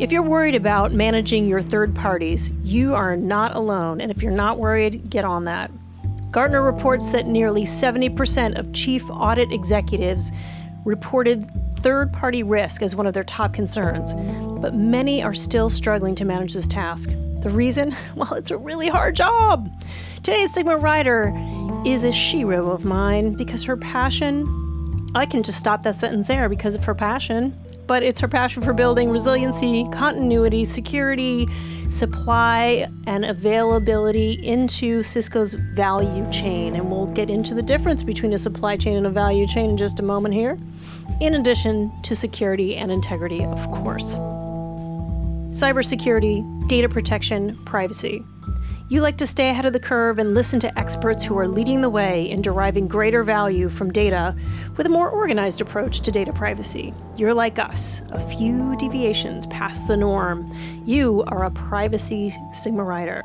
If you're worried about managing your third parties, you are not alone. And if you're not worried, get on that. Gartner reports that nearly 70% of chief audit executives reported third party risk as one of their top concerns, but many are still struggling to manage this task. The reason? Well, it's a really hard job. Today's Sigma Rider is a shero of mine because her passion, I can just stop that sentence there because of her passion, but it's her passion for building resiliency, continuity, security, supply, and availability into Cisco's value chain. And we'll get into the difference between a supply chain and a value chain in just a moment here, in addition to security and integrity, of course. Cybersecurity, data protection, privacy. You like to stay ahead of the curve and listen to experts who are leading the way in deriving greater value from data with a more organized approach to data privacy. You're like us, a few deviations past the norm. You are a privacy Sigma Rider.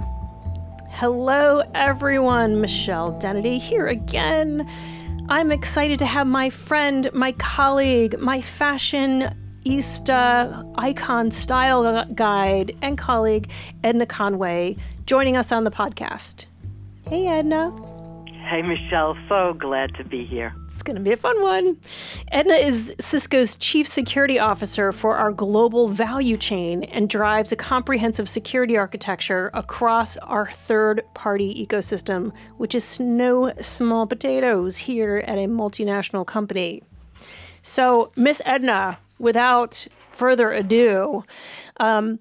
Hello, everyone. Michelle Dennedy here again. I'm excited to have my friend, my colleague, my fashion Easta icon style guide and colleague, Edna Conway, joining us on the podcast. Hey, Edna. Hey, Michelle. So glad to be here. It's going to be a fun one. Edna is Cisco's chief security officer for our global value chain and drives a comprehensive security architecture across our third party ecosystem, which is no small potatoes here at a multinational company. So, Miss Edna, without further ado, um,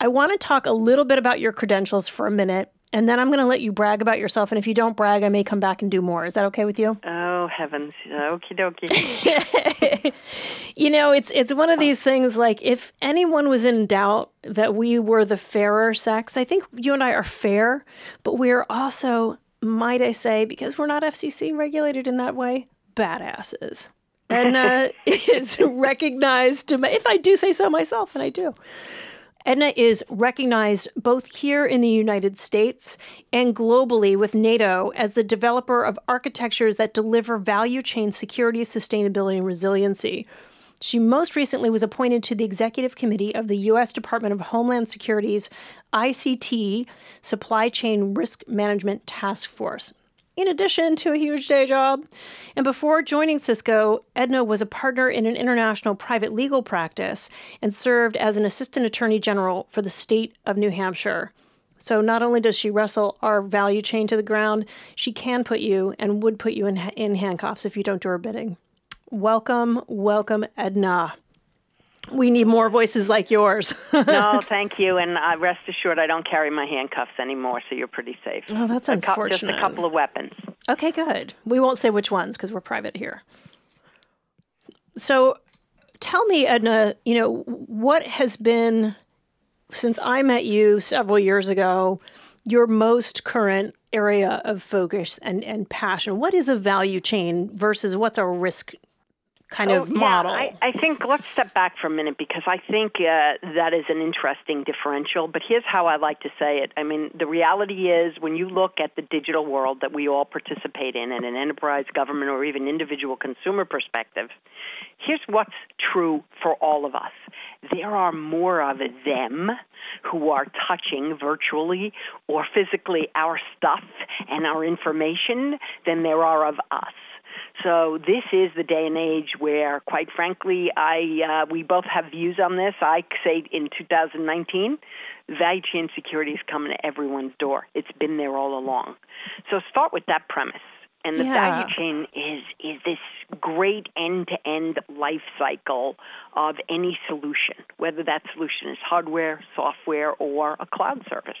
I want to talk a little bit about your credentials for a minute, and then I'm going to let you brag about yourself. And if you don't brag, I may come back and do more. Is that okay with you? Oh heavens, okie dokie. you know, it's it's one of these things. Like if anyone was in doubt that we were the fairer sex, I think you and I are fair, but we're also, might I say, because we're not FCC regulated in that way, badasses and uh, is recognized if I do say so myself, and I do. Edna is recognized both here in the United States and globally with NATO as the developer of architectures that deliver value chain security, sustainability, and resiliency. She most recently was appointed to the executive committee of the U.S. Department of Homeland Security's ICT Supply Chain Risk Management Task Force in addition to a huge day job. And before joining Cisco, Edna was a partner in an international private legal practice and served as an assistant attorney general for the state of New Hampshire. So not only does she wrestle our value chain to the ground, she can put you and would put you in, in handcuffs if you don't do her bidding. Welcome, welcome, Edna we need more voices like yours. no, thank you. And uh, rest assured, I don't carry my handcuffs anymore, so you're pretty safe. Oh, that's a unfortunate. just a couple of weapons. Okay, good. We won't say which ones because we're private here. So tell me, Edna, you know, what has been, since I met you several years ago, your most current area of focus and, and passion? What is a value chain versus what's a risk kind oh, of model. Yeah, I, I, think let's step back for a minute because I think uh, that is an interesting differential. But here's how I like to say it. I mean, the reality is when you look at the digital world that we all participate in, in an enterprise, government, or even individual consumer perspective, here's what's true for all of us. There are more of them who are touching virtually or physically our stuff and our information than there are of us. So this is the day and age where, quite frankly, I uh, we both have views on this. I say in 2019, value chain security is coming to everyone's door. It's been there all along. So start with that premise. And the yeah. value chain is is this great end to end life cycle of any solution, whether that solution is hardware, software, or a cloud service.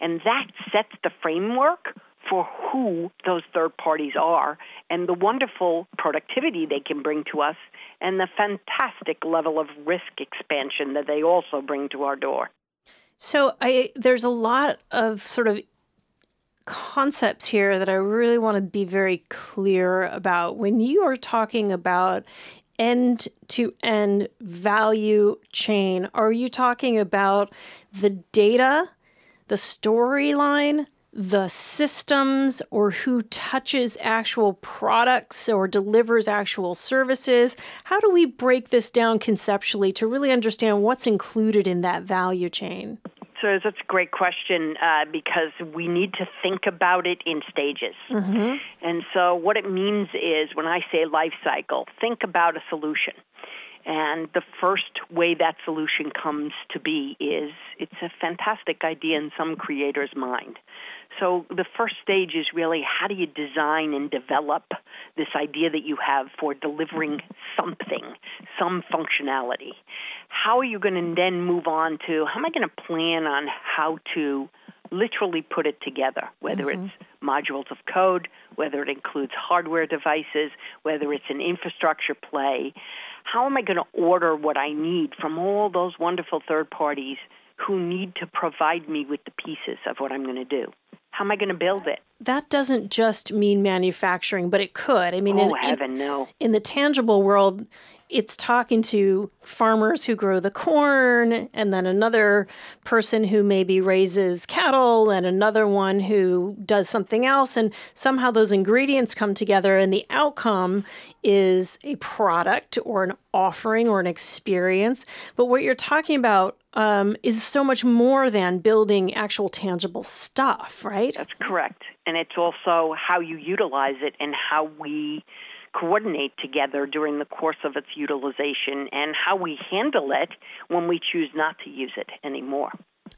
And that sets the framework for who those third parties are and the wonderful productivity they can bring to us and the fantastic level of risk expansion that they also bring to our door. So I there's a lot of sort of concepts here that I really want to be very clear about when you are talking about end to end value chain are you talking about the data the storyline the systems or who touches actual products or delivers actual services? How do we break this down conceptually to really understand what's included in that value chain? So that's a great question uh, because we need to think about it in stages. Mm-hmm. And so what it means is when I say life cycle, think about a solution. And the first way that solution comes to be is it's a fantastic idea in some creator's mind. So the first stage is really how do you design and develop this idea that you have for delivering something, some functionality. How are you going to then move on to how am I going to plan on how to literally put it together, whether mm-hmm. it's modules of code, whether it includes hardware devices, whether it's an infrastructure play. How am I going to order what I need from all those wonderful third parties who need to provide me with the pieces of what I'm going to do? How am I going to build it? That doesn't just mean manufacturing, but it could. I mean, oh, in, heaven, no. In the tangible world, it's talking to farmers who grow the corn, and then another person who maybe raises cattle, and another one who does something else. And somehow those ingredients come together, and the outcome is a product or an offering or an experience. But what you're talking about um, is so much more than building actual tangible stuff, right? That's correct. And it's also how you utilize it and how we coordinate together during the course of its utilization and how we handle it when we choose not to use it anymore.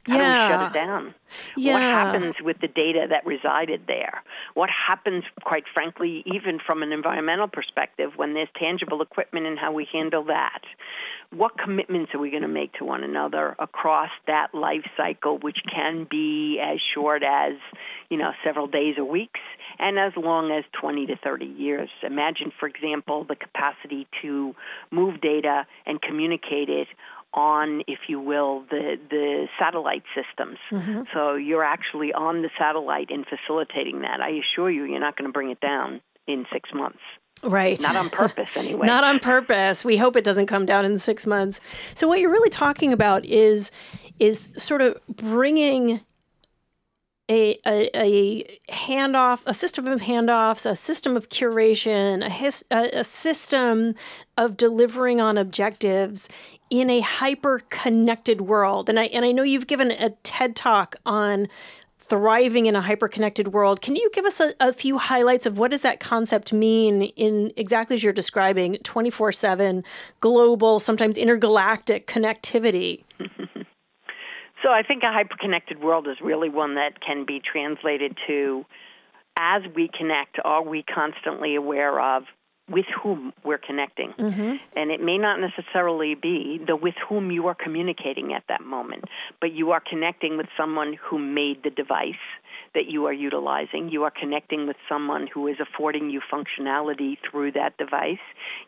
How yeah. do we shut it down? Yeah. What happens with the data that resided there? What happens, quite frankly, even from an environmental perspective, when there's tangible equipment and how we handle that? What commitments are we going to make to one another across that life cycle, which can be as short as, you know, several days or weeks, and as long as 20 to 30 years? Imagine, for example, the capacity to move data and communicate it on, if you will, the the satellite systems. Mm-hmm. So you're actually on the satellite and facilitating that. I assure you, you're not going to bring it down in six months. Right. Not on purpose, anyway. Not on purpose. We hope it doesn't come down in six months. So what you're really talking about is is sort of bringing a, a, a, handoff, a system of handoffs, a system of curation, a, his, a, a system of delivering on objectives in a hyper connected world. And I and I know you've given a TED talk on thriving in a hyper connected world. Can you give us a, a, few highlights of what does that concept mean in exactly as you're describing 24/7 global, sometimes intergalactic connectivity? so I think a hyper connected world is really one that can be translated to as we connect, are we constantly aware of with whom we're connecting. Mm-hmm. And it may not necessarily be the with whom you are communicating at that moment, but you are connecting with someone who made the device that you are utilizing. You are connecting with someone who is affording you functionality through that device.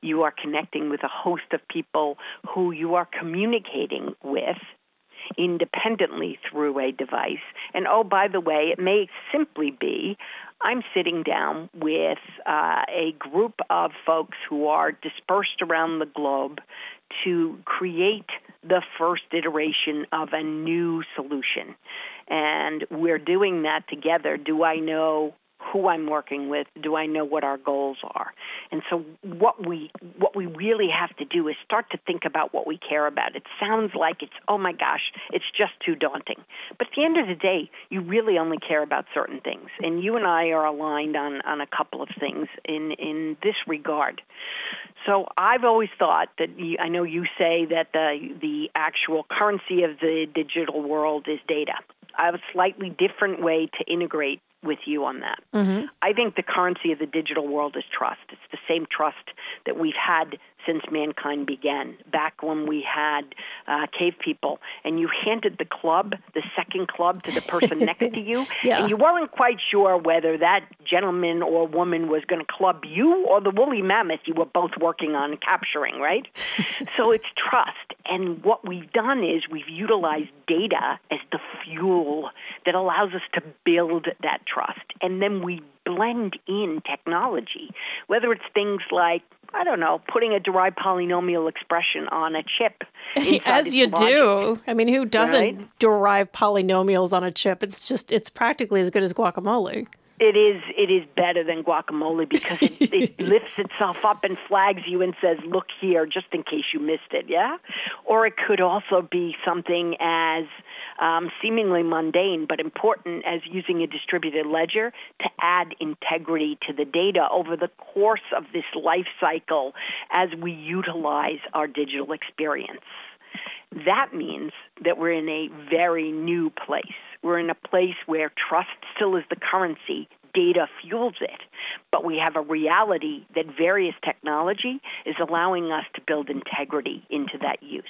You are connecting with a host of people who you are communicating with independently through a device. And oh, by the way, it may simply be I'm sitting down with uh, a group of folks who are dispersed around the globe to create the first iteration of a new solution. And we're doing that together. Do I know who I'm working with, do I know what our goals are? And so what we what we really have to do is start to think about what we care about. It sounds like it's oh my gosh, it's just too daunting. But at the end of the day, you really only care about certain things. And you and I are aligned on on a couple of things in in this regard. So I've always thought that I know you say that the the actual currency of the digital world is data. I have a slightly different way to integrate with you on that. Mm-hmm. Mm-hmm. I think the currency of the digital world is trust. It's the same trust that we've had since mankind began. Back when we had uh, cave people, and you handed the club, the second club, to the person next to you, yeah. and you weren't quite sure whether that gentleman or woman was going to club you or the woolly mammoth you were both working on capturing, right? so it's trust. And what we've done is we've utilized data as the fuel that allows us to build that trust. And then we blend in technology, whether it's things like I don't know, putting a derived polynomial expression on a chip. As you logic. do. I mean, who doesn't right? derive polynomials on a chip? It's just, it's practically as good as guacamole. It is. It is better than guacamole because it, it lifts itself up and flags you and says, "Look here," just in case you missed it. Yeah, or it could also be something as um, seemingly mundane but important as using a distributed ledger to add integrity to the data over the course of this life cycle as we utilize our digital experience. That means that we're in a very new place. We're in a place where trust still is the currency, data fuels it, but we have a reality that various technology is allowing us to build integrity into that use.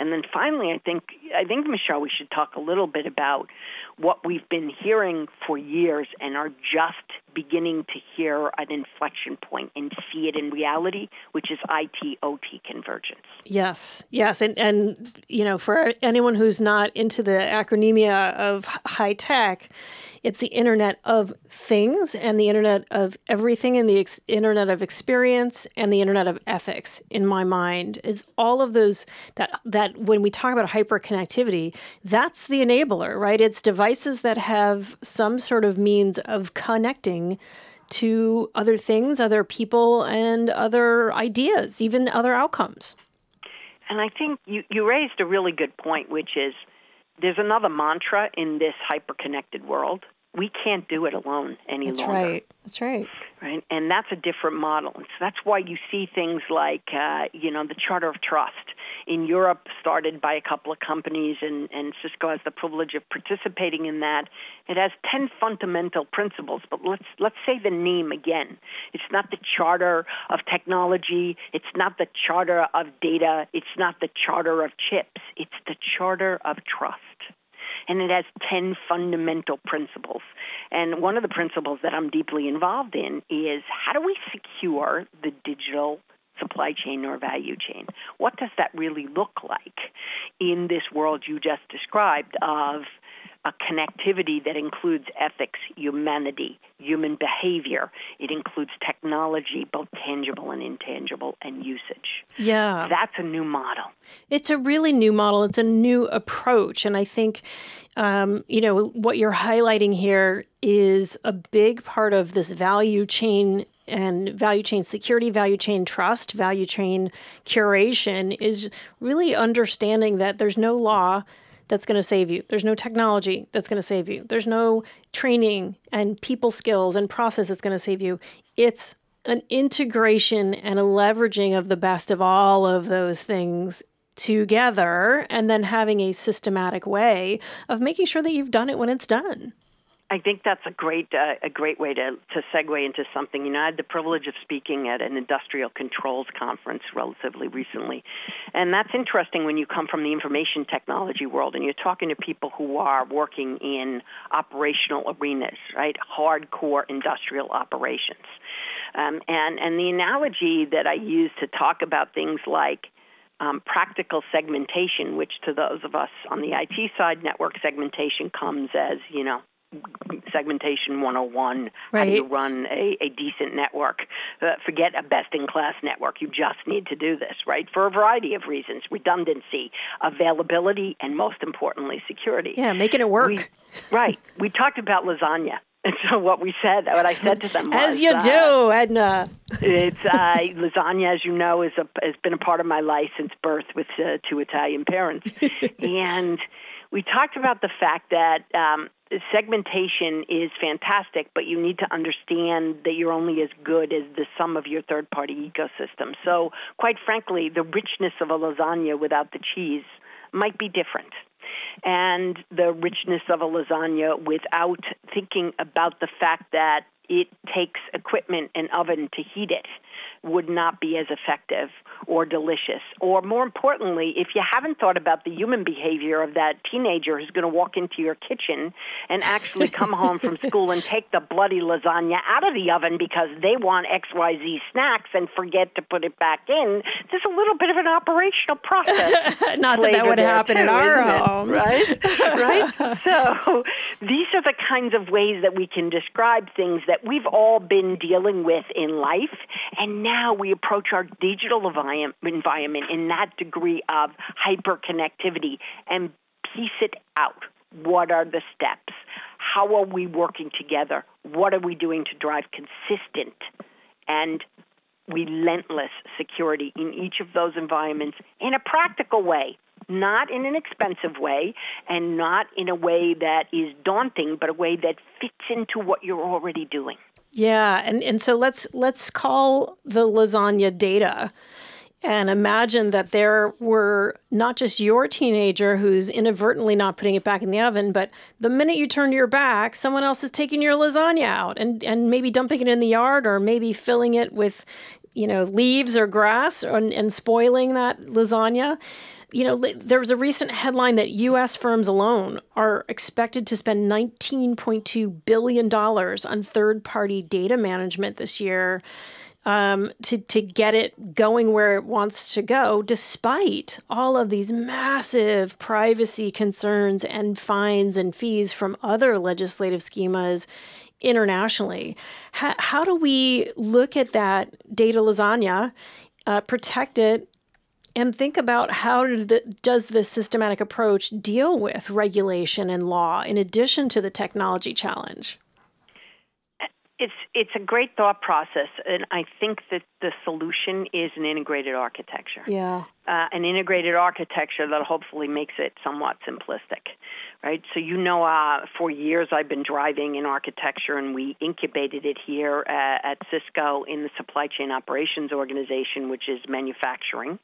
And then finally, I think I think Michelle, we should talk a little bit about what we've been hearing for years and are just beginning to hear an inflection point and see it in reality, which is IT OT convergence. Yes, yes, and and you know, for anyone who's not into the acronemia of high tech, it's the Internet of Things and the Internet of Everything and the ex- Internet of Experience and the Internet of Ethics. In my mind, it's all of those that that when we talk about hyperconnectivity, that's the enabler, right? It's devices that have some sort of means of connecting to other things, other people, and other ideas, even other outcomes. And I think you, you raised a really good point, which is there's another mantra in this hyper-connected world. We can't do it alone any that's longer. Right. That's right. Right, and that's a different model. So that's why you see things like, uh, you know, the Charter of Trust in Europe, started by a couple of companies, and, and Cisco has the privilege of participating in that. It has ten fundamental principles, but let's let's say the name again. It's not the Charter of Technology. It's not the Charter of Data. It's not the Charter of Chips. It's the Charter of Trust and it has 10 fundamental principles. And one of the principles that I'm deeply involved in is how do we secure the digital supply chain or value chain? What does that really look like in this world you just described of a connectivity that includes ethics, humanity, human behavior. It includes technology, both tangible and intangible, and usage. Yeah. That's a new model. It's a really new model. It's a new approach. And I think, um, you know, what you're highlighting here is a big part of this value chain and value chain security, value chain trust, value chain curation is really understanding that there's no law that's going to save you. There's no technology that's going to save you. There's no training and people skills and process that's going to save you. It's an integration and a leveraging of the best of all of those things together and then having a systematic way of making sure that you've done it when it's done. I think that's a great uh, a great way to to segue into something. You know, I had the privilege of speaking at an industrial controls conference relatively recently, and that's interesting when you come from the information technology world and you're talking to people who are working in operational arenas, right? Hardcore industrial operations, um, and and the analogy that I use to talk about things like um, practical segmentation, which to those of us on the IT side, network segmentation comes as, you know, segmentation 101 right. how do you run a, a decent network? Uh, forget a best in class network. You just need to do this right? For a variety of reasons. Redundancy availability and most importantly security. Yeah making it work. We, right. We talked about lasagna. And so what we said, what I said to them was, as you uh, do, Edna. it's uh, lasagna, as you know, is a, has been a part of my life since birth with uh, two Italian parents, and we talked about the fact that um, segmentation is fantastic, but you need to understand that you're only as good as the sum of your third party ecosystem. So, quite frankly, the richness of a lasagna without the cheese might be different. And the richness of a lasagna without thinking about the fact that it takes equipment and oven to heat it would not be as effective or delicious. Or more importantly, if you haven't thought about the human behavior of that teenager who's going to walk into your kitchen and actually come home from school and take the bloody lasagna out of the oven because they want XYZ snacks and forget to put it back in, there's a little bit of an operational process. not that that would happen too, in our homes. Right? right? So these are the kinds of ways that we can describe things that that we've all been dealing with in life, and now we approach our digital environment in that degree of hyperconnectivity and piece it out. What are the steps? How are we working together? What are we doing to drive consistent and relentless security in each of those environments in a practical way? not in an expensive way and not in a way that is daunting, but a way that fits into what you're already doing. Yeah, and, and so let's let's call the lasagna data and imagine that there were not just your teenager who's inadvertently not putting it back in the oven, but the minute you turn your back, someone else is taking your lasagna out and, and maybe dumping it in the yard or maybe filling it with, you know, leaves or grass and, and spoiling that lasagna you know, there was a recent headline that U.S. firms alone are expected to spend $19.2 billion on third party data management this year um, to, to get it going where it wants to go, despite all of these massive privacy concerns and fines and fees from other legislative schemas internationally. How, how do we look at that data lasagna, uh, protect it, and think about how the, does this systematic approach deal with regulation and law in addition to the technology challenge? It's it's a great thought process, and I think that the solution is an integrated architecture. Yeah, uh, an integrated architecture that hopefully makes it somewhat simplistic, right? So you know, uh, for years I've been driving in architecture, and we incubated it here uh, at Cisco in the supply chain operations organization, which is manufacturing,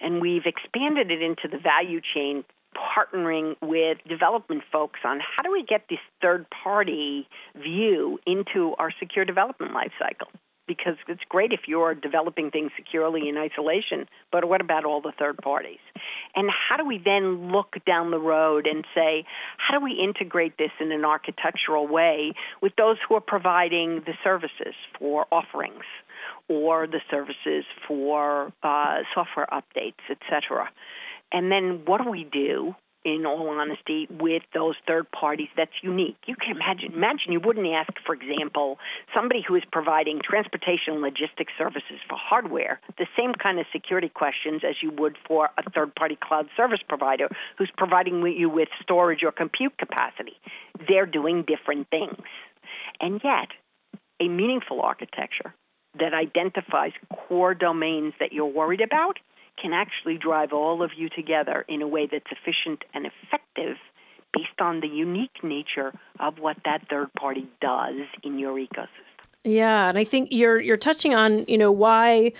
and we've expanded it into the value chain partnering with development folks on how do we get this third party view into our secure development lifecycle because it's great if you're developing things securely in isolation, but what about all the third parties? And how do we then look down the road and say, how do we integrate this in an architectural way with those who are providing the services for offerings or the services for uh, software updates, et cetera? And then what do we do in all honesty, with those third parties that's unique. You can imagine imagine you wouldn't ask, for example, somebody who is providing transportation and logistics services for hardware the same kind of security questions as you would for a third party cloud service provider who's providing you with storage or compute capacity. They're doing different things. And yet, a meaningful architecture that identifies core domains that you're worried about can actually drive all of you together in a way that's efficient and effective based on the unique nature of what that third party does in your ecosystem. Yeah, and I think you're you're touching on, you know, why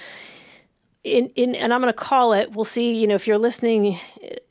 in, in and I'm going to call it, we'll see, you know, if you're listening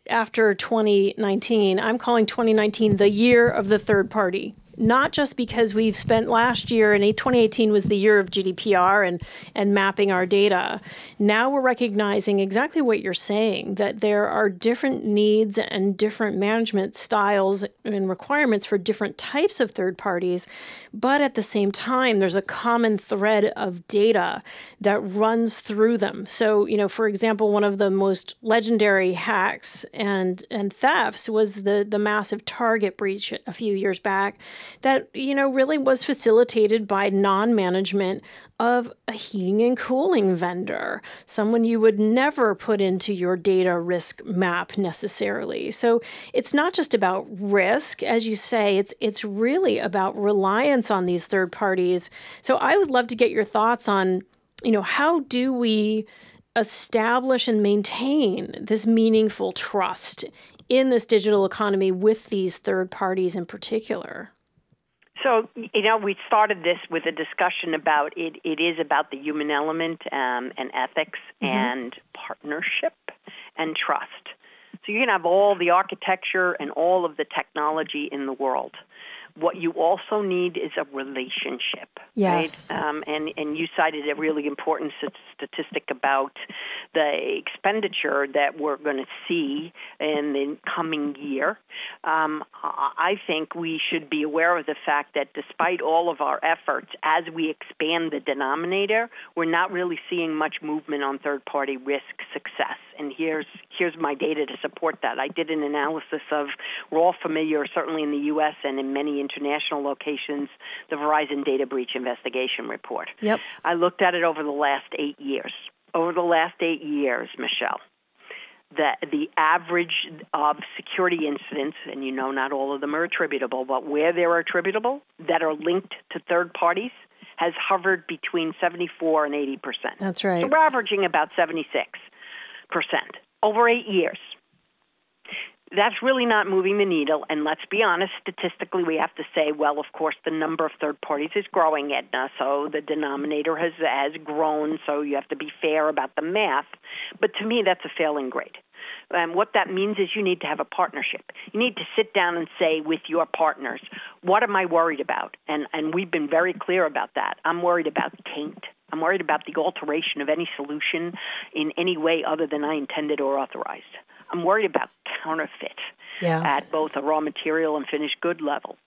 after 2019, I'm calling 2019 the year of the third party not just because we've spent last year and 2018 was the year of GDPR and, and mapping our data. Now we're recognizing exactly what you're saying that there are different needs and different management styles and requirements for different types of third parties. But at the same time, there's a common thread of data that runs through them. So, you know, for example, one of the most legendary hacks and, and thefts was the, the massive Target breach a few years back that, you know, really was facilitated by non management of a heating and cooling vendor, someone you would never put into your data risk map necessarily. So it's not just about risk, as you say, it's it's really about reliance on these third parties. So I would love to get your thoughts on, you know, how do we establish and maintain this meaningful trust in this digital economy with these third parties in particular? So, you know, we started this with a discussion about it. It is about the human element um, and ethics mm-hmm. and partnership and trust. So you can have all the architecture and all of the technology in the world. What you also need is a relationship. Yes. Right? Um, and, and you cited a really important statistic about the expenditure that we're going to see in the coming year. Um, I think we should be aware of the fact that despite all of our efforts, as we expand the denominator, we're not really seeing much movement on third party risk success. And here's, here's my data to support that. I did an analysis of We're all familiar, certainly in the U.S. and in many international locations, the Verizon data breach investigation report. Yep. I looked at it over the last eight years. Over the last eight years, Michelle, the the average of security incidents, and you know not all of them are attributable, but where they're attributable that are linked to third parties has hovered between 74 and 80 percent. That's right. So we're averaging about 76 percent over eight years. That's really not moving the needle. And let's be honest, statistically, we have to say, well, of course, the number of third parties is growing, Edna, so the denominator has, has grown, so you have to be fair about the math. But to me, that's a failing grade. And what that means is you need to have a partnership. You need to sit down and say with your partners, what am I worried about? And, and we've been very clear about that. I'm worried about taint. I'm worried about the alteration of any solution in any way other than I intended or authorized. I'm worried about counterfeit yeah. at both a raw material and finished good level,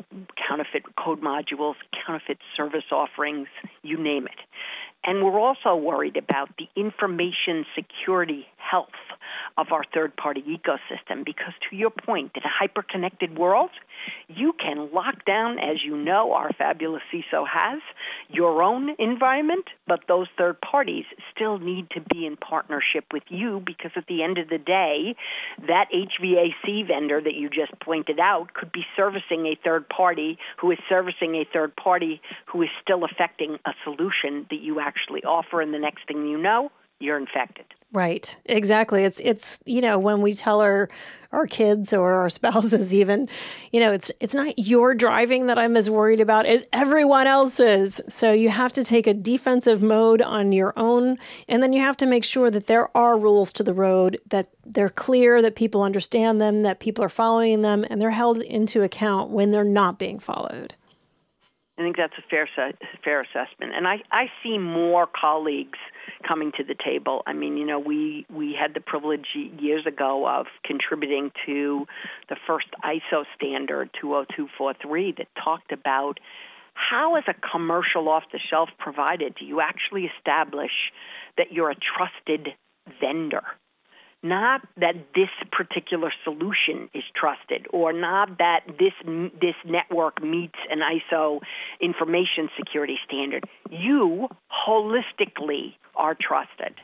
counterfeit code modules, counterfeit service offerings, you name it. And we're also worried about the information security health of our third party ecosystem because, to your point, in a hyper connected world, you can lock down, as you know, our fabulous CISO has, your own environment, but those third parties still need to be in partnership with you because at the end of the day, that HVAC vendor that you just pointed out could be servicing a third party who is servicing a third party who is still affecting a solution that you actually offer, and the next thing you know, you're infected. Right. Exactly. It's it's you know when we tell our our kids or our spouses even, you know, it's it's not your driving that I'm as worried about as everyone else's. So you have to take a defensive mode on your own and then you have to make sure that there are rules to the road that they're clear that people understand them, that people are following them and they're held into account when they're not being followed. I think that's a fair fair assessment, and I I see more colleagues coming to the table. I mean, you know, we we had the privilege years ago of contributing to the first ISO standard 20243 that talked about how, as a commercial off the shelf provider, do you actually establish that you're a trusted vendor? Not that this particular solution is trusted or not that this this network meets an ISO information security standard. You holistically are trusted.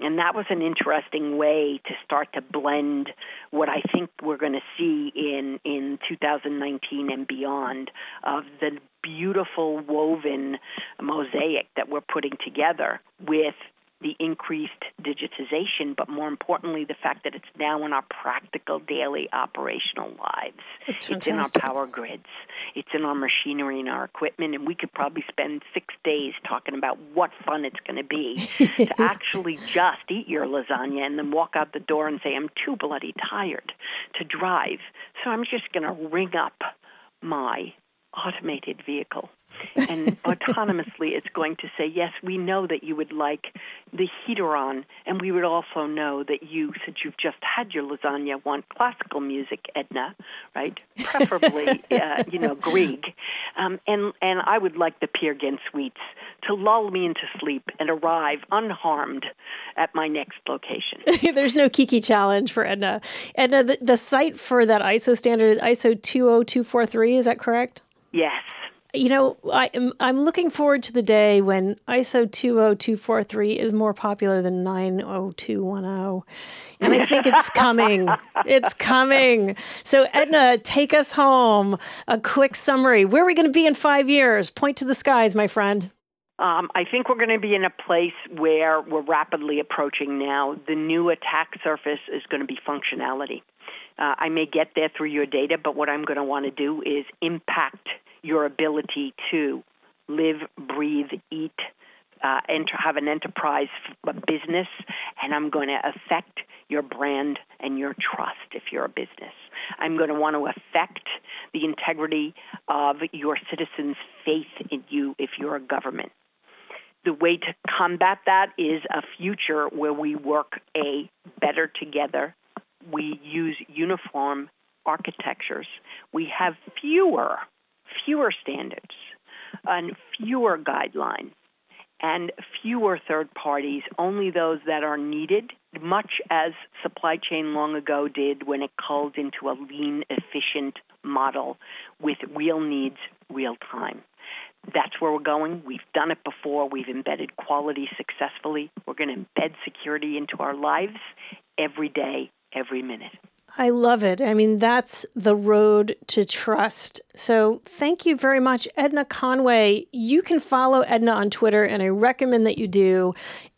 And that was an interesting way to start to blend what I think we're going to see in in 2019 and beyond of the beautiful woven mosaic that we're putting together with the increased digitization, but more importantly, the fact that it's now in our practical daily operational lives. It's in our power grids, it's in our machinery and our equipment, and we could probably spend six days talking about what fun it's going to be to actually just eat your lasagna and then walk out the door and say, I'm too bloody tired to drive, so I'm just going to ring up my automated vehicle and autonomously it's going to say, yes, we know that you would like the heater on, and we would also know that you, since you've just had your lasagna, want classical music, Edna, right? Preferably, uh, you know, Grieg, um, and and I would like the Peer Gynt suites to lull me into sleep and arrive unharmed at my next location. There's no Kiki challenge for Edna. Edna, the, the site for that ISO standard, ISO 20243, is that correct? Yes you know, I am, I'm looking forward to the day when ISO 20243 is more popular than 90210. And I think it's coming. it's coming. So, Edna, take us home. A quick summary. Where are we going to be in five years? Point to the skies, my friend. Um, I think we're going to be in a place where we're rapidly approaching now. The new attack surface is going to be functionality. Uh, I may get there through your data, but what I'm going to want to do is impact your ability to live, breathe, eat, uh, and have an enterprise a business, and I'm going to affect your brand and your trust if you're a business. I'm going to want to affect the integrity of your citizens' faith in you if you're a government. The way to combat that is a future where we work a better together. We use uniform architectures. We have fewer fewer standards and fewer guidelines and fewer third parties, only those that are needed much as supply chain long ago did when it culled into a lean, efficient model with real needs, real time. That's where we're going. We've done it before. We've embedded quality successfully. We're going to embed security into our lives every day, every minute. I love it. I mean, that's the road to trust. So, thank you very much, Edna Conway. You can follow Edna on Twitter, and I recommend that you do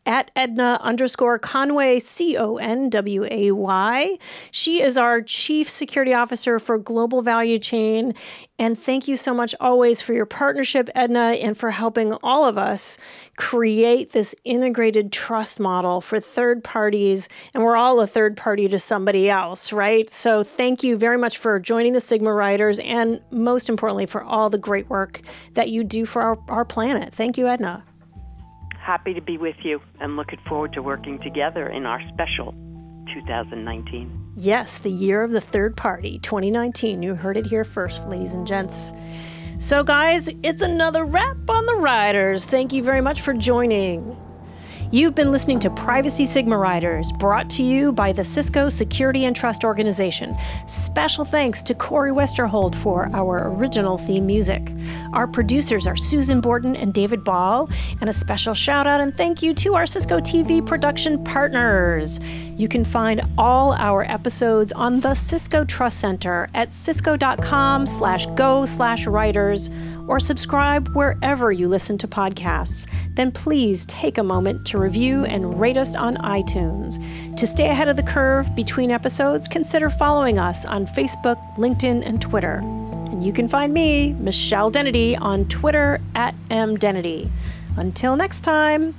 at Edna underscore Conway, C O N W A Y. She is our Chief Security Officer for Global Value Chain. And thank you so much always for your partnership, Edna, and for helping all of us create this integrated trust model for third parties. And we're all a third party to somebody else, right? So thank you very much for joining the Sigma Riders and most importantly, for all the great work that you do for our, our planet. Thank you, Edna happy to be with you and looking forward to working together in our special 2019. Yes, the year of the third party, 2019. You heard it here first, ladies and gents. So, guys, it's another wrap on the Riders. Thank you very much for joining. You've been listening to Privacy Sigma Riders, brought to you by the Cisco Security and Trust Organization. Special thanks to Corey Westerhold for our original theme music. Our producers are Susan Borden and David Ball, and a special shout out and thank you to our Cisco TV production partners. You can find all our episodes on the Cisco Trust Center at cisco.com slash go slash riders or subscribe wherever you listen to podcasts. Then please take a moment to review and rate us on iTunes. To stay ahead of the curve between episodes, consider following us on Facebook, LinkedIn, and Twitter. And you can find me, Michelle Dennedy, on Twitter at mdennedy. Until next time.